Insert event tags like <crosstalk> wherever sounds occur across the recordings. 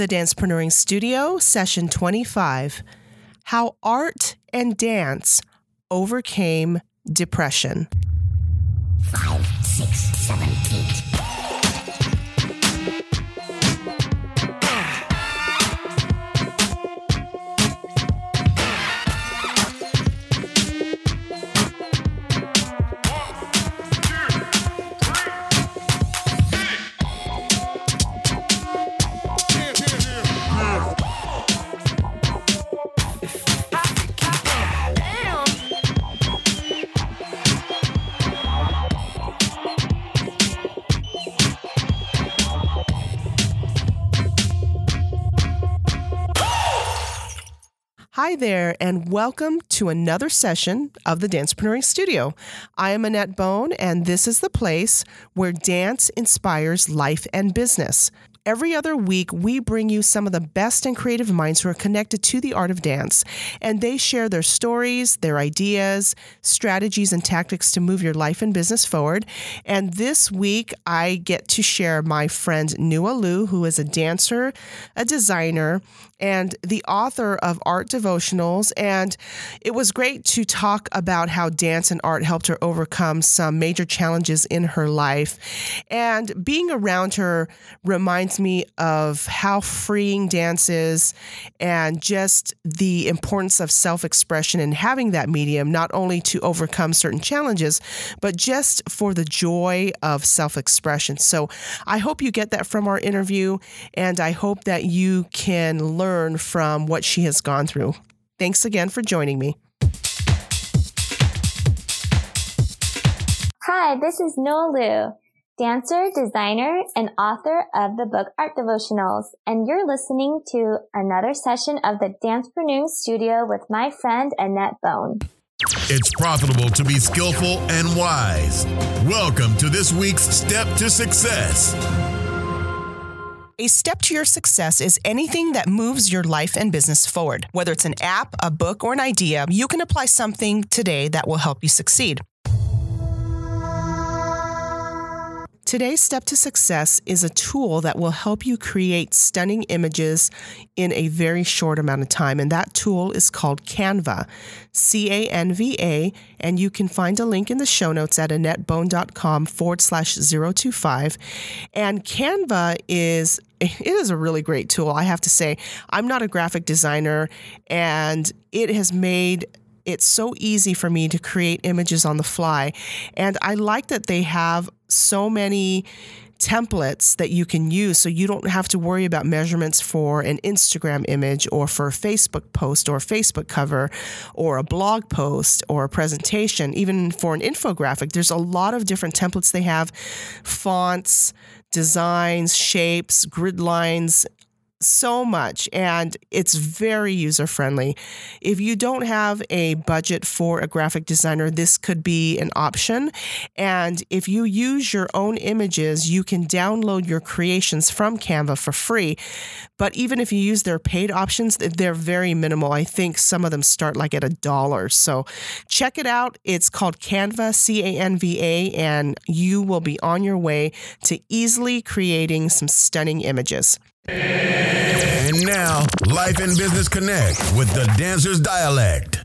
The Dancepreneuring Studio, session 25 How Art and Dance Overcame Depression. Five, six, seven, eight. Hi there, and welcome to another session of the Dancepreneuring Studio. I am Annette Bone, and this is the place where dance inspires life and business. Every other week, we bring you some of the best and creative minds who are connected to the art of dance, and they share their stories, their ideas, strategies, and tactics to move your life and business forward. And this week, I get to share my friend Nuo Liu, who is a dancer, a designer, and the author of Art Devotionals. And it was great to talk about how dance and art helped her overcome some major challenges in her life. And being around her reminds me of how freeing dance is and just the importance of self expression and having that medium, not only to overcome certain challenges, but just for the joy of self expression. So I hope you get that from our interview, and I hope that you can learn from what she has gone through. Thanks again for joining me. Hi, this is Nuo Liu, dancer, designer, and author of the book Art Devotionals, and you're listening to another session of the Dancepreneuring Studio with my friend Annette Bone. It's profitable to be skillful and wise. Welcome to this week's Step to Success. A step to your success is anything that moves your life and business forward. Whether it's an app, a book, or an idea, you can apply something today that will help you succeed. Today's step to success is a tool that will help you create stunning images in a very short amount of time. And that tool is called Canva, C A N V A. And you can find a link in the show notes at annettebone.com forward slash 025. And Canva is it is a really great tool, I have to say. I'm not a graphic designer, and it has made it's so easy for me to create images on the fly. And I like that they have so many templates that you can use so you don't have to worry about measurements for an Instagram image or for a Facebook post or a Facebook cover or a blog post or a presentation, even for an infographic. There's a lot of different templates they have fonts, designs, shapes, grid lines, so much and it's very user friendly. If you don't have a budget for a graphic designer, this could be an option. And if you use your own images, you can download your creations from Canva for free. But even if you use their paid options, they're very minimal. I think some of them start like at a dollar. So check it out. It's called Canva, C A N V A, and you will be on your way to easily creating some stunning images. And now, Life and Business Connect with the Dancer's Dialect.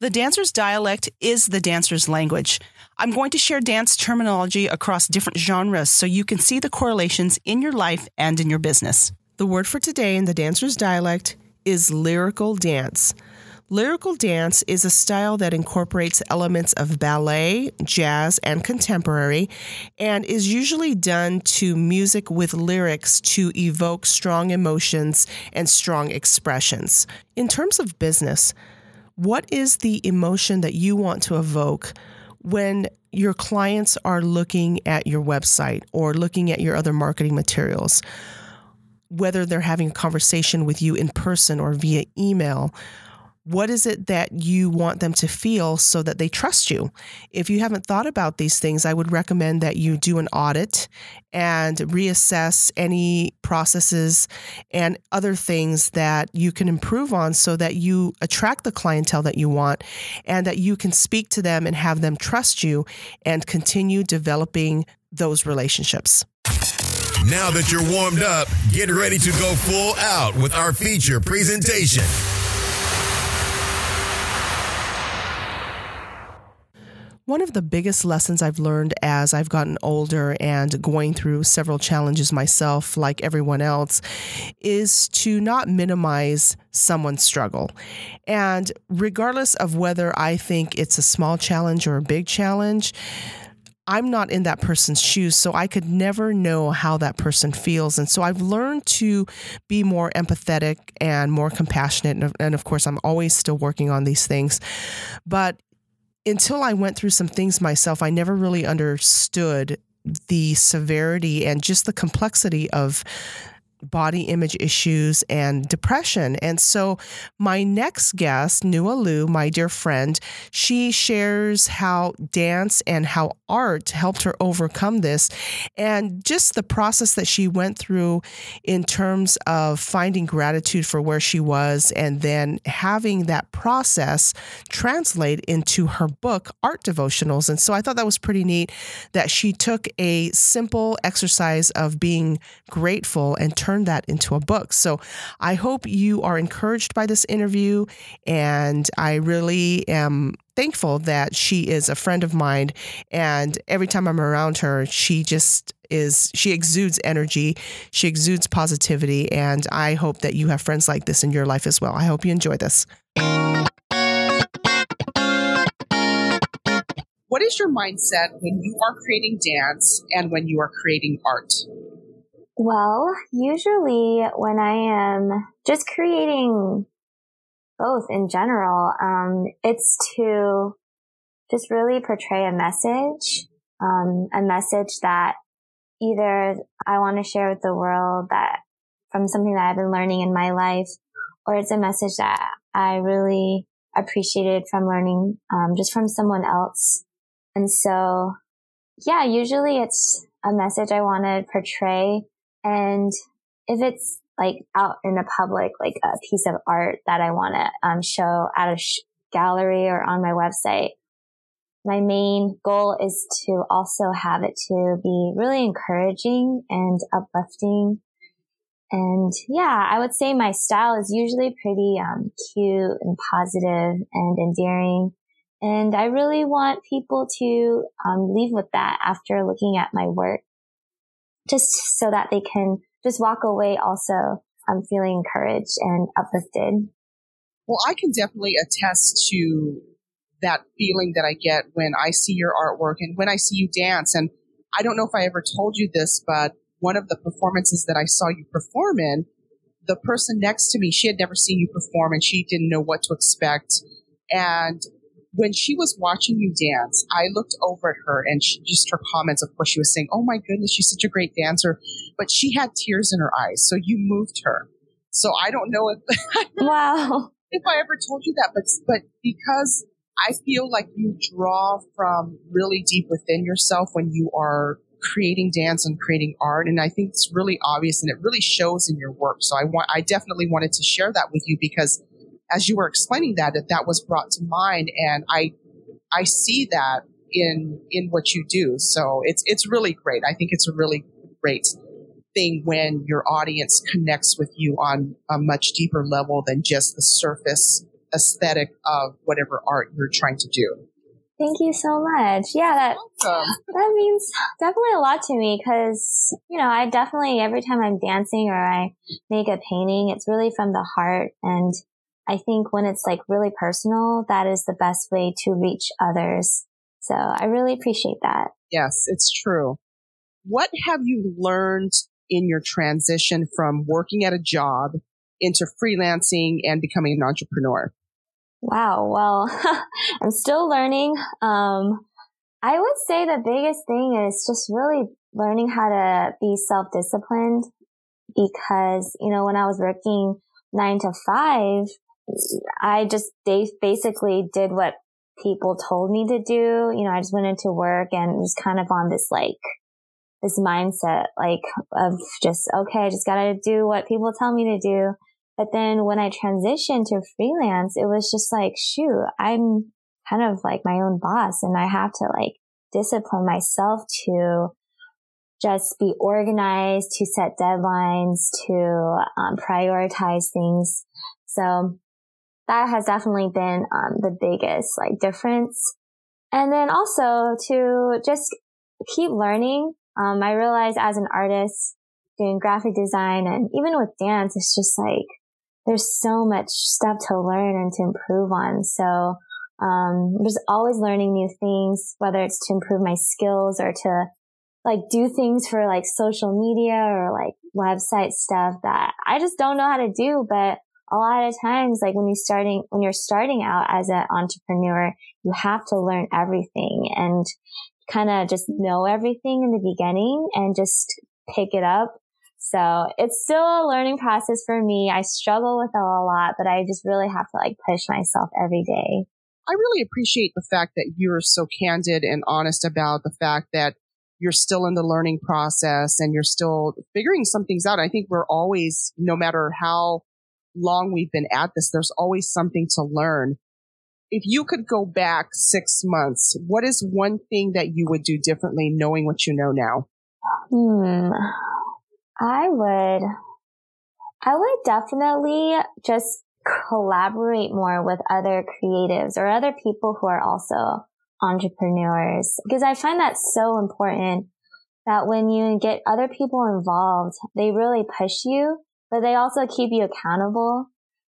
The dancer's dialect is the dancer's language. I'm going to share dance terminology across different genres so you can see the correlations in your life and in your business. The word for today in the dancer's dialect is lyrical dance. Lyrical dance is a style that incorporates elements of ballet, jazz, and contemporary, and is usually done to music with lyrics to evoke strong emotions and strong expressions. In terms of business, what is the emotion that you want to evoke when your clients are looking at your website or looking at your other marketing materials? Whether they're having a conversation with you in person or via email, what is it that you want them to feel so that they trust you? If you haven't thought about these things, I would recommend that you do an audit and reassess any processes and other things that you can improve on so that you attract the clientele that you want and that you can speak to them and have them trust you and continue developing those relationships. Now that you're warmed up, get ready to go full out with our feature presentation. One of the biggest lessons I've learned as I've gotten older and going through several challenges myself, like everyone else, is to not minimize someone's struggle. And regardless of whether I think it's a small challenge or a big challenge, I'm not in that person's shoes, so I could never know how that person feels. And so I've learned to be more empathetic and more compassionate. And of course, I'm always still working on these things. But until I went through some things myself, I never really understood the severity and just the complexity of body image issues and depression. And so, my next guest, Nuo Liu, my dear friend, she shares how dance and how art helped her overcome this and just the process that she went through in terms of finding gratitude for where she was and then having that process translate into her book, Art Devotionals. And so, I thought that was pretty neat that she took a simple exercise of being grateful and turned that into a book. So I hope you are encouraged by this interview. And I really am thankful that she is a friend of mine. And every time I'm around her, she just is, she exudes energy, she exudes positivity. And I hope that you have friends like this in your life as well. I hope you enjoy this. What is your mindset when you are creating dance and when you are creating art? Well, usually when I am just creating both in general, um, it's to just really portray a message, um, a message that either I want to share with the world that from something that I've been learning in my life, or it's a message that I really appreciated from learning, um, just from someone else. And so, yeah, usually it's a message I want to portray and if it's like out in the public, like a piece of art that I want to um, show at a sh- gallery or on my website, my main goal is to also have it to be really encouraging and uplifting. And yeah, I would say my style is usually pretty um, cute and positive and endearing. And I really want people to um, leave with that after looking at my work just so that they can just walk away also um, feeling encouraged and uplifted. Well, I can definitely attest to that feeling that I get when I see your artwork and when I see you dance. And I don't know if I ever told you this, but one of the performances that I saw you perform in, the person next to me, she had never seen you perform and she didn't know what to expect. And when she was watching you dance, I looked over at her and she, just her comments, of course, she was saying, Oh my goodness, she's such a great dancer. But she had tears in her eyes. So you moved her. So I don't know if, <laughs> wow. if I ever told you that, but, but because I feel like you draw from really deep within yourself when you are creating dance and creating art. And I think it's really obvious and it really shows in your work. So I want, I definitely wanted to share that with you because as you were explaining that, that that was brought to mind, and I I see that in in what you do. So it's it's really great. I think it's a really great thing when your audience connects with you on a much deeper level than just the surface aesthetic of whatever art you're trying to do. Thank you so much. Yeah, that that means definitely a lot to me because you know I definitely every time I'm dancing or I make a painting, it's really from the heart, and I think when it's like really personal, that is the best way to reach others. So I really appreciate that. Yes, it's true. What have you learned in your transition from working at a job into freelancing and becoming an entrepreneur? Wow. Well, <laughs> I'm still learning. Um, I would say the biggest thing is just really learning how to be self-disciplined because, you know, when I was working nine to five, I just they basically did what people told me to do. You know, I just went into work and was kind of on this like this mindset like of just okay, I just gotta do what people tell me to do. But then when I transitioned to freelance, it was just like, shoot, I'm kind of like my own boss and I have to like discipline myself to just be organized, to set deadlines, to um, prioritize things. So that has definitely been um, the biggest like difference. And then also to just keep learning. Um, I realize as an artist doing graphic design and even with dance, it's just like there's so much stuff to learn and to improve on. So um, there's always learning new things, whether it's to improve my skills or to like do things for like social media or like website stuff that I just don't know how to do. But a lot of times, like when you starting, when you're starting out as an entrepreneur, you have to learn everything and kind of just know everything in the beginning and just pick it up. So it's still a learning process for me. I struggle with it a lot, but I just really have to like push myself every day. I really appreciate the fact that you're so candid and honest about the fact that you're still in the learning process and you're still figuring some things out. I think we're always, no matter how long we've been at this, there's always something to learn. If you could go back six months, what is one thing that you would do differently knowing what you know now? Hmm. I would, I would definitely just collaborate more with other creatives or other people who are also entrepreneurs because I find that so important that when you get other people involved, they really push you, but they also keep you accountable.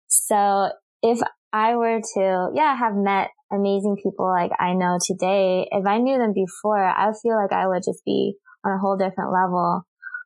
So if I were to, yeah, have met amazing people like I know today, if I knew them before, I feel like I would just be on a whole different level.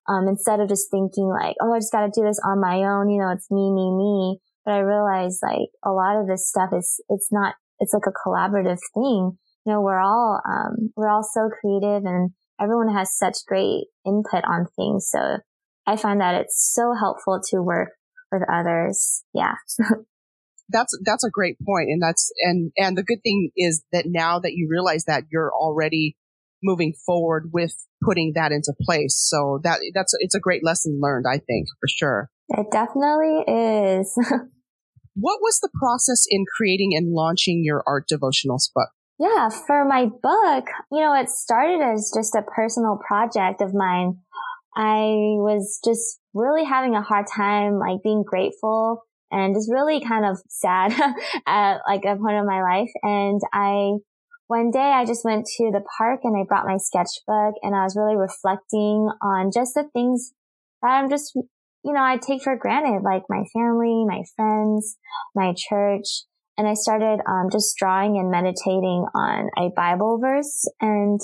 Um, instead of just thinking like, oh, I just got to do this on my own. You know, it's me, me, me. But I realized like a lot of this stuff is, it's not, it's like a collaborative thing you know, we're all, um, we're all so creative and everyone has such great input on things. So I find that it's so helpful to work with others. Yeah. <laughs> that's, that's a great. And that's, and, and the good thing is that now that you realize that you're already moving forward with putting that into place. So that, that's, it's a great lesson learned, I think, for sure. It definitely is. <laughs> what was the process in creating and launching your art devotionals book? Yeah, for my book, you know, it started as just a personal project of mine. I was just really having a hard time, like being grateful and just really kind of sad <laughs> at like a point of my life. And I, one day I just went to the park and I brought my sketchbook and I was really reflecting on just the things that I'm just, you know, I take for granted, like my family, my friends, my church. And I started um, just drawing and meditating on a Bible verse. And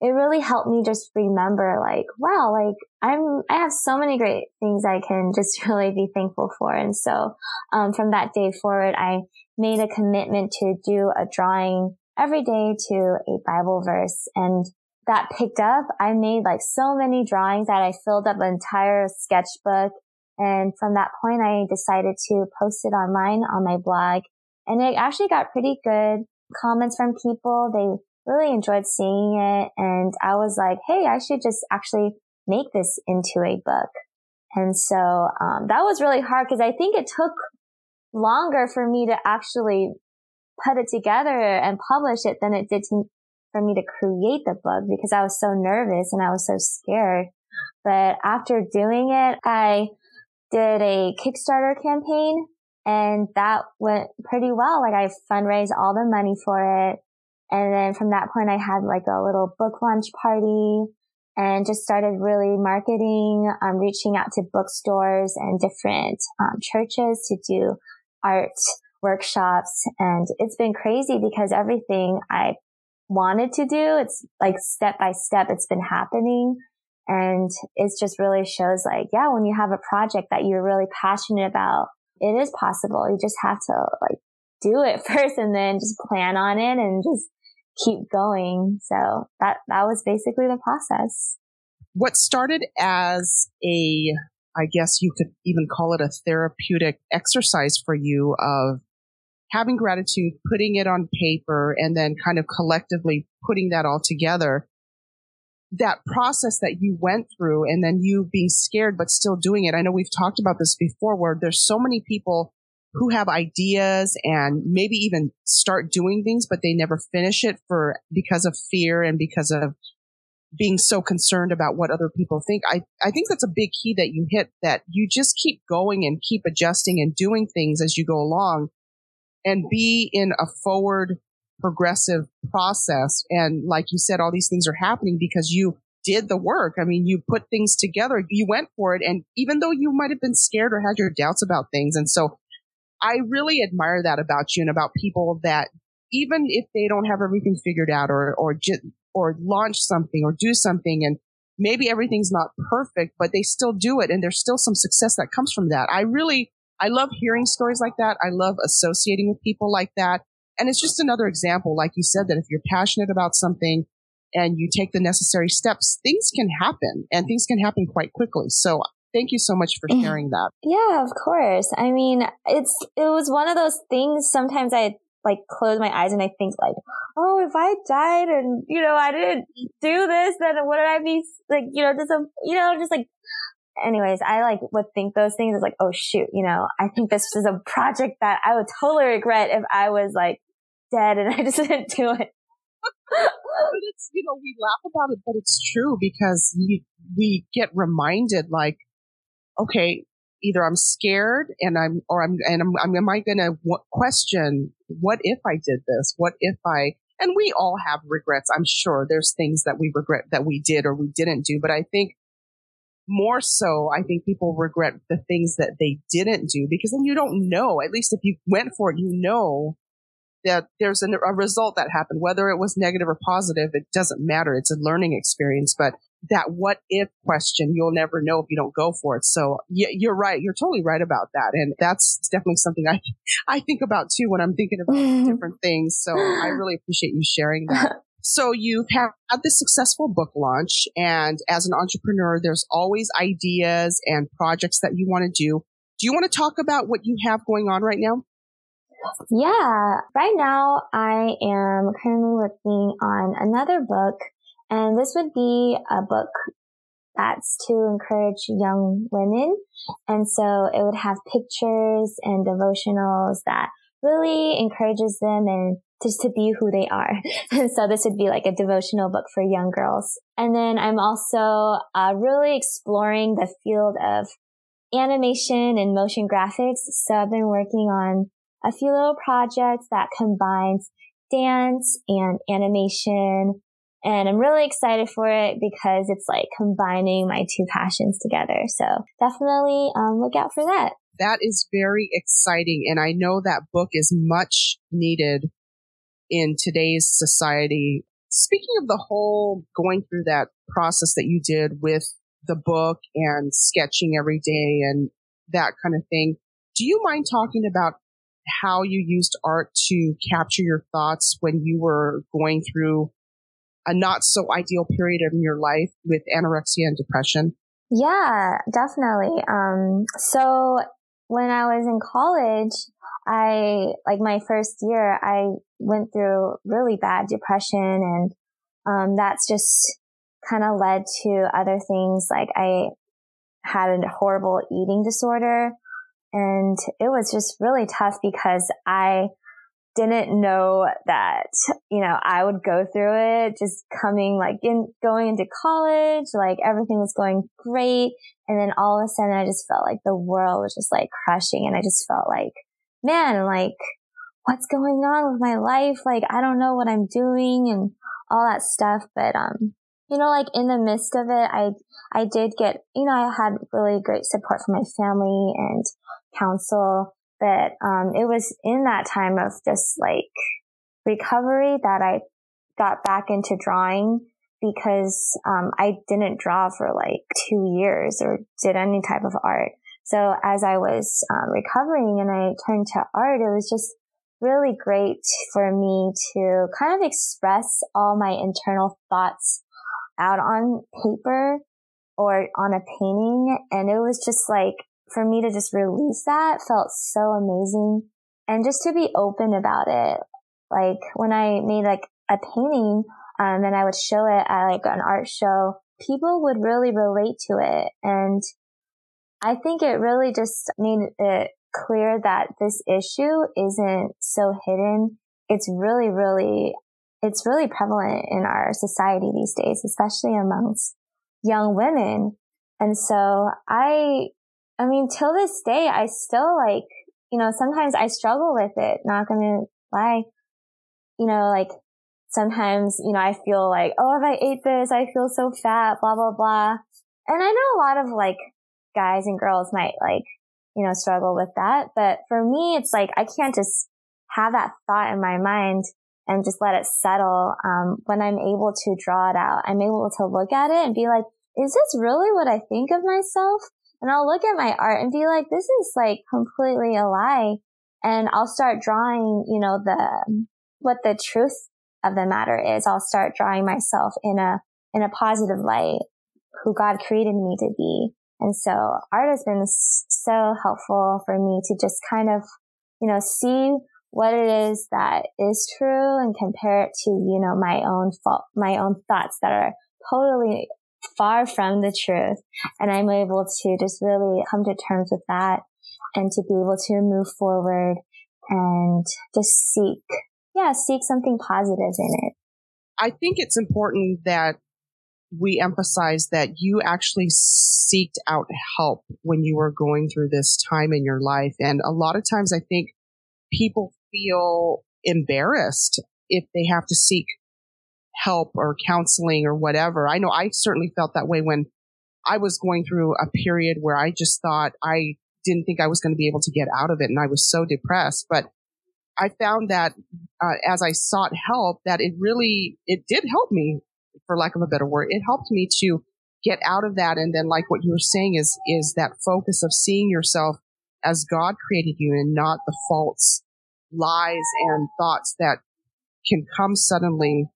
it really helped me just remember like, wow, like I'm, I have so many great things I can <laughs> just really be thankful for. And so, um, from that day forward, I made a commitment to do a drawing every day to a Bible verse and that picked up. I made like so many drawings that I filled up an entire sketchbook. And from that point, I decided to post it online on my blog and it actually got pretty good comments from people. They really enjoyed seeing it. And I was like, Hey, I should just actually make this into a book. And so, um, that was really hard because I think it took longer for me to actually put it together and publish it than it did to, for me to create the book because I was so nervous and I was so scared. But after doing it, I did a Kickstarter campaign and that went pretty well. Like I fundraised all the money for it. And then from that point, I had like a little book launch party and just started really marketing, um, reaching out to bookstores and different um, churches to do art workshops. And it's been crazy because everything I wanted to do, it's like step by step, it's been happening. And it just really shows like, yeah, when you have a project that you're really passionate about, it is possible. You just have to like do it <laughs> first and then just plan on it and just keep going. So that, that was basically the process. What started as a, I guess you could even call it a therapeutic exercise for you of having gratitude, putting it on paper and then kind of collectively putting that all together that process that you went through and then you being scared but still doing it. I know we've talked about this before where there's so many people who have ideas and maybe even start doing things, but they never finish it for because of fear and because of being so concerned about what other people think. I, I think that's a big key that you hit that you just keep going and keep adjusting and doing things as you go along and be in a forward progressive process. And like you said, all these things are happening because you did the work. I mean, you put things together, you went for it. And even though you might have been scared or had your doubts about things. And so I really admire that about you and about people that even if they don't have everything figured out or, or, or launch something or do something and maybe everything's not perfect, but they still do it and there's still some success that comes from that. I really, I love hearing stories like that. I love associating with people like that. And it's just another example, like you said, that if you're passionate about something and you take the necessary steps, things can happen and things can happen quite quickly. So thank you so much for sharing that. Yeah, of course. I mean, it's, it was one of those things sometimes I like close my eyes and I think like, oh, if I died and, you know, I didn't do this, then what would I be like, you know, just, a, you know, just like, anyways, I like would think those things is like, oh shoot, you know, I think this is a project that I would totally regret if I was like dead and <laughs> I just didn't do it. but it's, you know, we laugh about it, but it's true because we, we get reminded like, okay, either I'm scared and I'm, or I'm, and I'm, I'm am I going to w- question what if I did this? What if I, and we all have regrets. I'm sure there's things that we regret that we did or we didn't do, but I think more so, I think people regret the things that they didn't do because then you don't know, at least if you went for it, you know that there's a, a result that happened, whether it was negative or positive, it doesn't matter. It's a learning experience, but that what if question, you'll never know if you don't go for it. So you're right. You're totally right about that. And that's definitely something I, <laughs> I think about too when I'm thinking about mm-hmm. different things. So I really appreciate you sharing that. <laughs> So you've had this successful book launch and as an entrepreneur, there's always ideas and projects that you want to do. Do you want to talk about what you have going on right now? Yeah, right now I am currently working on another book and this would be a book that's to encourage young women. And so it would have pictures and devotionals that really encourages them and just to be who they are. <laughs> And so this would be like a devotional book for young girls. And then I'm also uh, really exploring the field of animation and motion graphics. So I've been working on a few little projects that combines dance and animation and I'm really excited for it because it's like combining my two passions together. So definitely um, look out for that. That is very exciting. And I know that book is much needed in today's society. Speaking of the whole going through that process that you did with the book and sketching every day and that kind of thing, do you mind talking about how you used art to capture your thoughts when you were going through a not so ideal period in your life with anorexia and depression? Yeah, definitely. Um, so when I was in college, I, like my first year, I went through really bad depression and, um, that's just kind of led to other things. Like I had a horrible eating disorder and it was just really tough because I didn't know that, you know, I would go through it just coming like in, going into college, like everything was going great. And then all of a sudden I just felt like the world was just like crushing and I just felt like, man, like what's going on with my life? Like I don't know what I'm doing and all that stuff. But, um, you know, like in the midst of it, I, I did get, you know, I had really great support from my family and counsel but um, it was in that time of just like recovery that I got back into drawing because um, I didn't draw for like two years or did any type of art. So as I was um, recovering and I turned to art, it was just really great for me to kind of express all my internal thoughts out on paper or on a painting. And it was just like for me to just release that felt so amazing. And just to be open about it. Like when I made like a painting, um, and I would show it at like an art show, people would really relate to it. And I think it really just made it clear that this issue isn't so hidden. It's really, really, it's really prevalent in our society these days, especially amongst young women. And so I, I mean, till this day, I still like, you know, sometimes I struggle with it, not gonna lie. You know, like sometimes, you know, I feel like, oh, if I ate this, I feel so fat, blah, blah, blah. And I know a lot of like guys and girls might like, you know, struggle with that. But for me, it's like, I can't just have that thought in my mind and just let it settle. Um, when I'm able to draw it out, I'm able to look at it and be like, is this really what I think of myself? And I'll look at my art and be like, this is like completely a lie. And I'll start drawing, you know, the, what the truth of the matter is. I'll start drawing myself in a, in a positive light, who God created me to be. And so art has been so helpful for me to just kind of, you know, see what it is that is true and compare it to, you know, my own fault, my own thoughts that are totally far from the truth. And I'm able to just really come to terms with that and to be able to move forward and just seek, yeah, seek something positive in it. I think it's important that we emphasize that you actually seeked out help when you were going through this time in your life. And a lot of times I think people feel embarrassed if they have to seek help or counseling or whatever. I know I certainly felt that way when I was going through a period where I just thought I didn't think I was going to be able to get out of it. And I was so depressed, but I found that uh, as I sought help, that it really, it did help me for lack of a better word. It helped me to get out of that. And then like what you were saying is, is that focus of seeing yourself as God created you and not the false lies and thoughts that can come suddenly.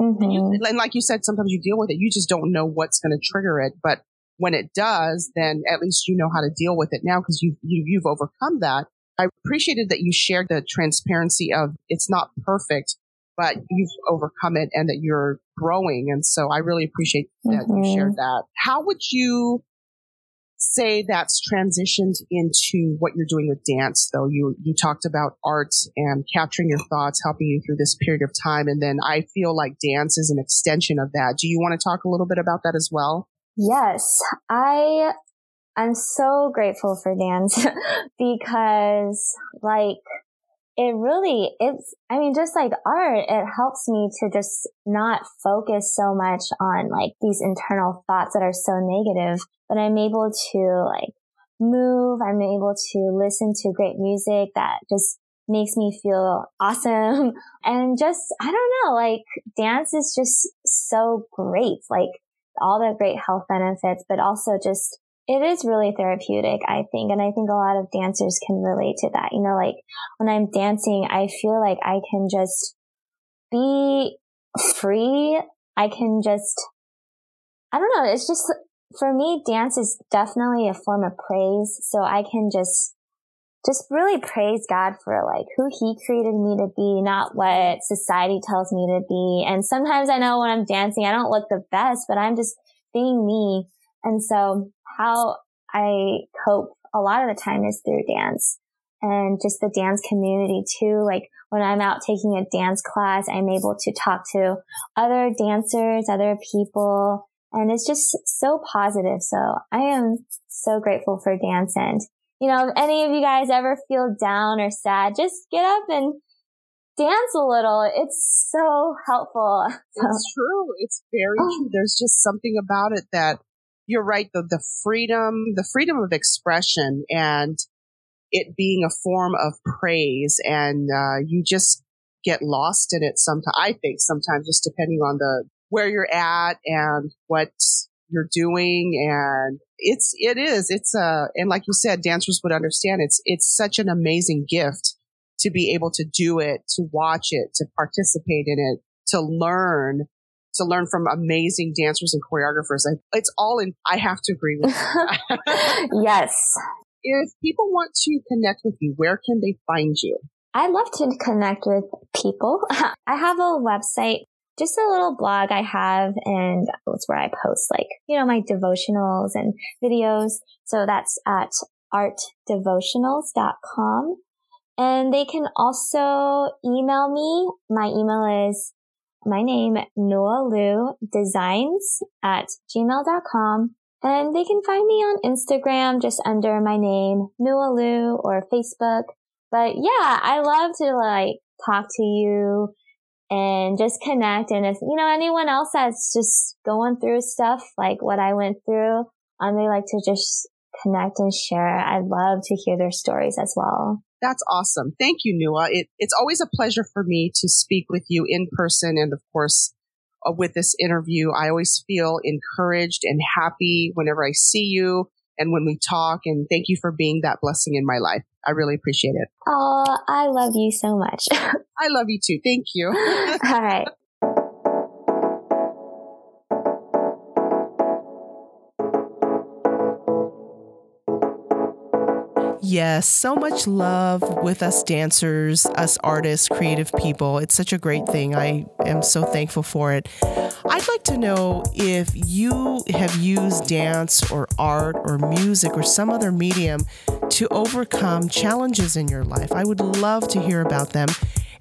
Mm-hmm. And, you, and like you said, sometimes you deal with it. You just don't know what's going to trigger it. But when it does, then at least you know how to deal with it now because you, you, you've overcome that. I appreciated that you shared the transparency of it's not perfect, but you've overcome it and that you're growing. And so I really appreciate that mm-hmm. you shared that. How would you say that's transitioned into what you're doing with dance though. You you talked about art and capturing your thoughts helping you through this period of time. And then i feel like dance is an extension of that. Do you want to talk a little bit about that as well? Yes. I i'm so grateful for dance <laughs> because like it really it's i mean just like art it helps me to just not focus so much on like these internal thoughts that are so negative but i'm able to like move i'm able to listen to great music that just makes me feel awesome. <laughs> And just i don't know like dance is just so great like all the great health benefits but also just it is really therapeutic, I think. And I think a lot of dancers can relate to that. You know, like when I'm dancing, I feel like I can just be free. I can just, I don't know. It's just, for me, dance is definitely a form of praise. So I can just, just really praise God for like who he created me to be, not what society tells me to be. And sometimes I know when I'm dancing, I don't look the best, but I'm just being me. And so how I cope a lot of the time is through dance and just the dance community too. Like when I'm out taking a dance class, I'm able to talk to other dancers, other people, and it's just so positive. So I am so grateful for dance. And, you know, if any of you guys ever feel down or sad, just get up and dance a little. It's so helpful. It's true. It's very oh. true. There's just something about it that you're right. The, the freedom, the freedom of expression and it being a form of praise and, uh, you just get lost in it sometimes. I think sometimes just depending on the, where you're at and what you're doing. And it's, it is, it's a, and like you said, dancers would understand it's, it's such an amazing gift to be able to do it, to watch it, to participate in it, to learn to learn from amazing dancers and choreographers. It's all in, I have to agree with you. <laughs> yes. If people want to connect with you, where can they find you? I love to connect with people. <laughs> I have a website, just a little blog I have, and it's where I post like, you know, my devotionals and videos. So that's at artdevotionals.com. And they can also email me. My email is my name, Nuo Liu Designs at gmail.com. And they can find me on Instagram just under my name, Nuo Liu, or Facebook. But yeah, I love to like talk to you and just connect. And if, you know, anyone else that's just going through stuff like what I went through, um, they like to just connect and share. I'd love to hear their stories as well. That's awesome. Thank you, Nuo. It, it's always a pleasure for me to speak with you in person and, of course, uh, with this interview. I always feel encouraged and happy whenever I see you and when we talk. And thank you for being that blessing in my life. I really appreciate it. Oh, I love you so much. <laughs> I love you too. Thank you. <laughs> All right. Yes, so much love with us dancers, us artists, creative people. It's such a great thing. I am so thankful for it. I'd like to know if you have used dance or art or music or some other medium to overcome challenges in your life. I would love to hear about them.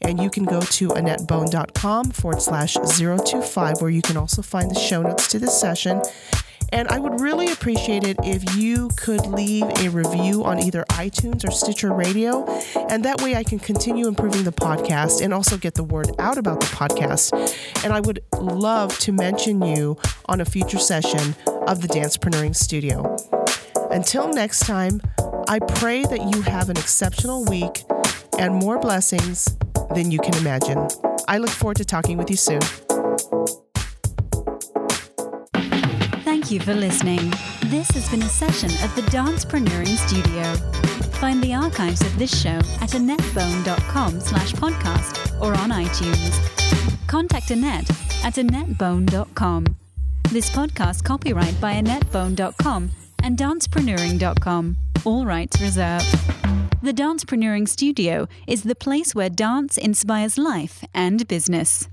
And you can go to AnnetteBone.com forward slash 025, where you can also find the show notes to this session. And I would really appreciate it if you could leave a review on either iTunes or Stitcher Radio. And that way I can continue improving the podcast and also get the word out about the podcast. And I would love to mention you on a future session of the Dancepreneuring Studio. Until next time, I pray that you have an exceptional week and more blessings than you can imagine. I look forward to talking with you soon. Thank you for listening. This has been a session of the Dancepreneuring Studio. Find the archives of this show at AnnetteBone.com slash podcast or on iTunes. Contact Annette at AnnetteBone.com. This podcast copyright by AnnetteBone.com and Dancepreneuring.com. All rights reserved. The Dancepreneuring Studio is the place where dance inspires life and business.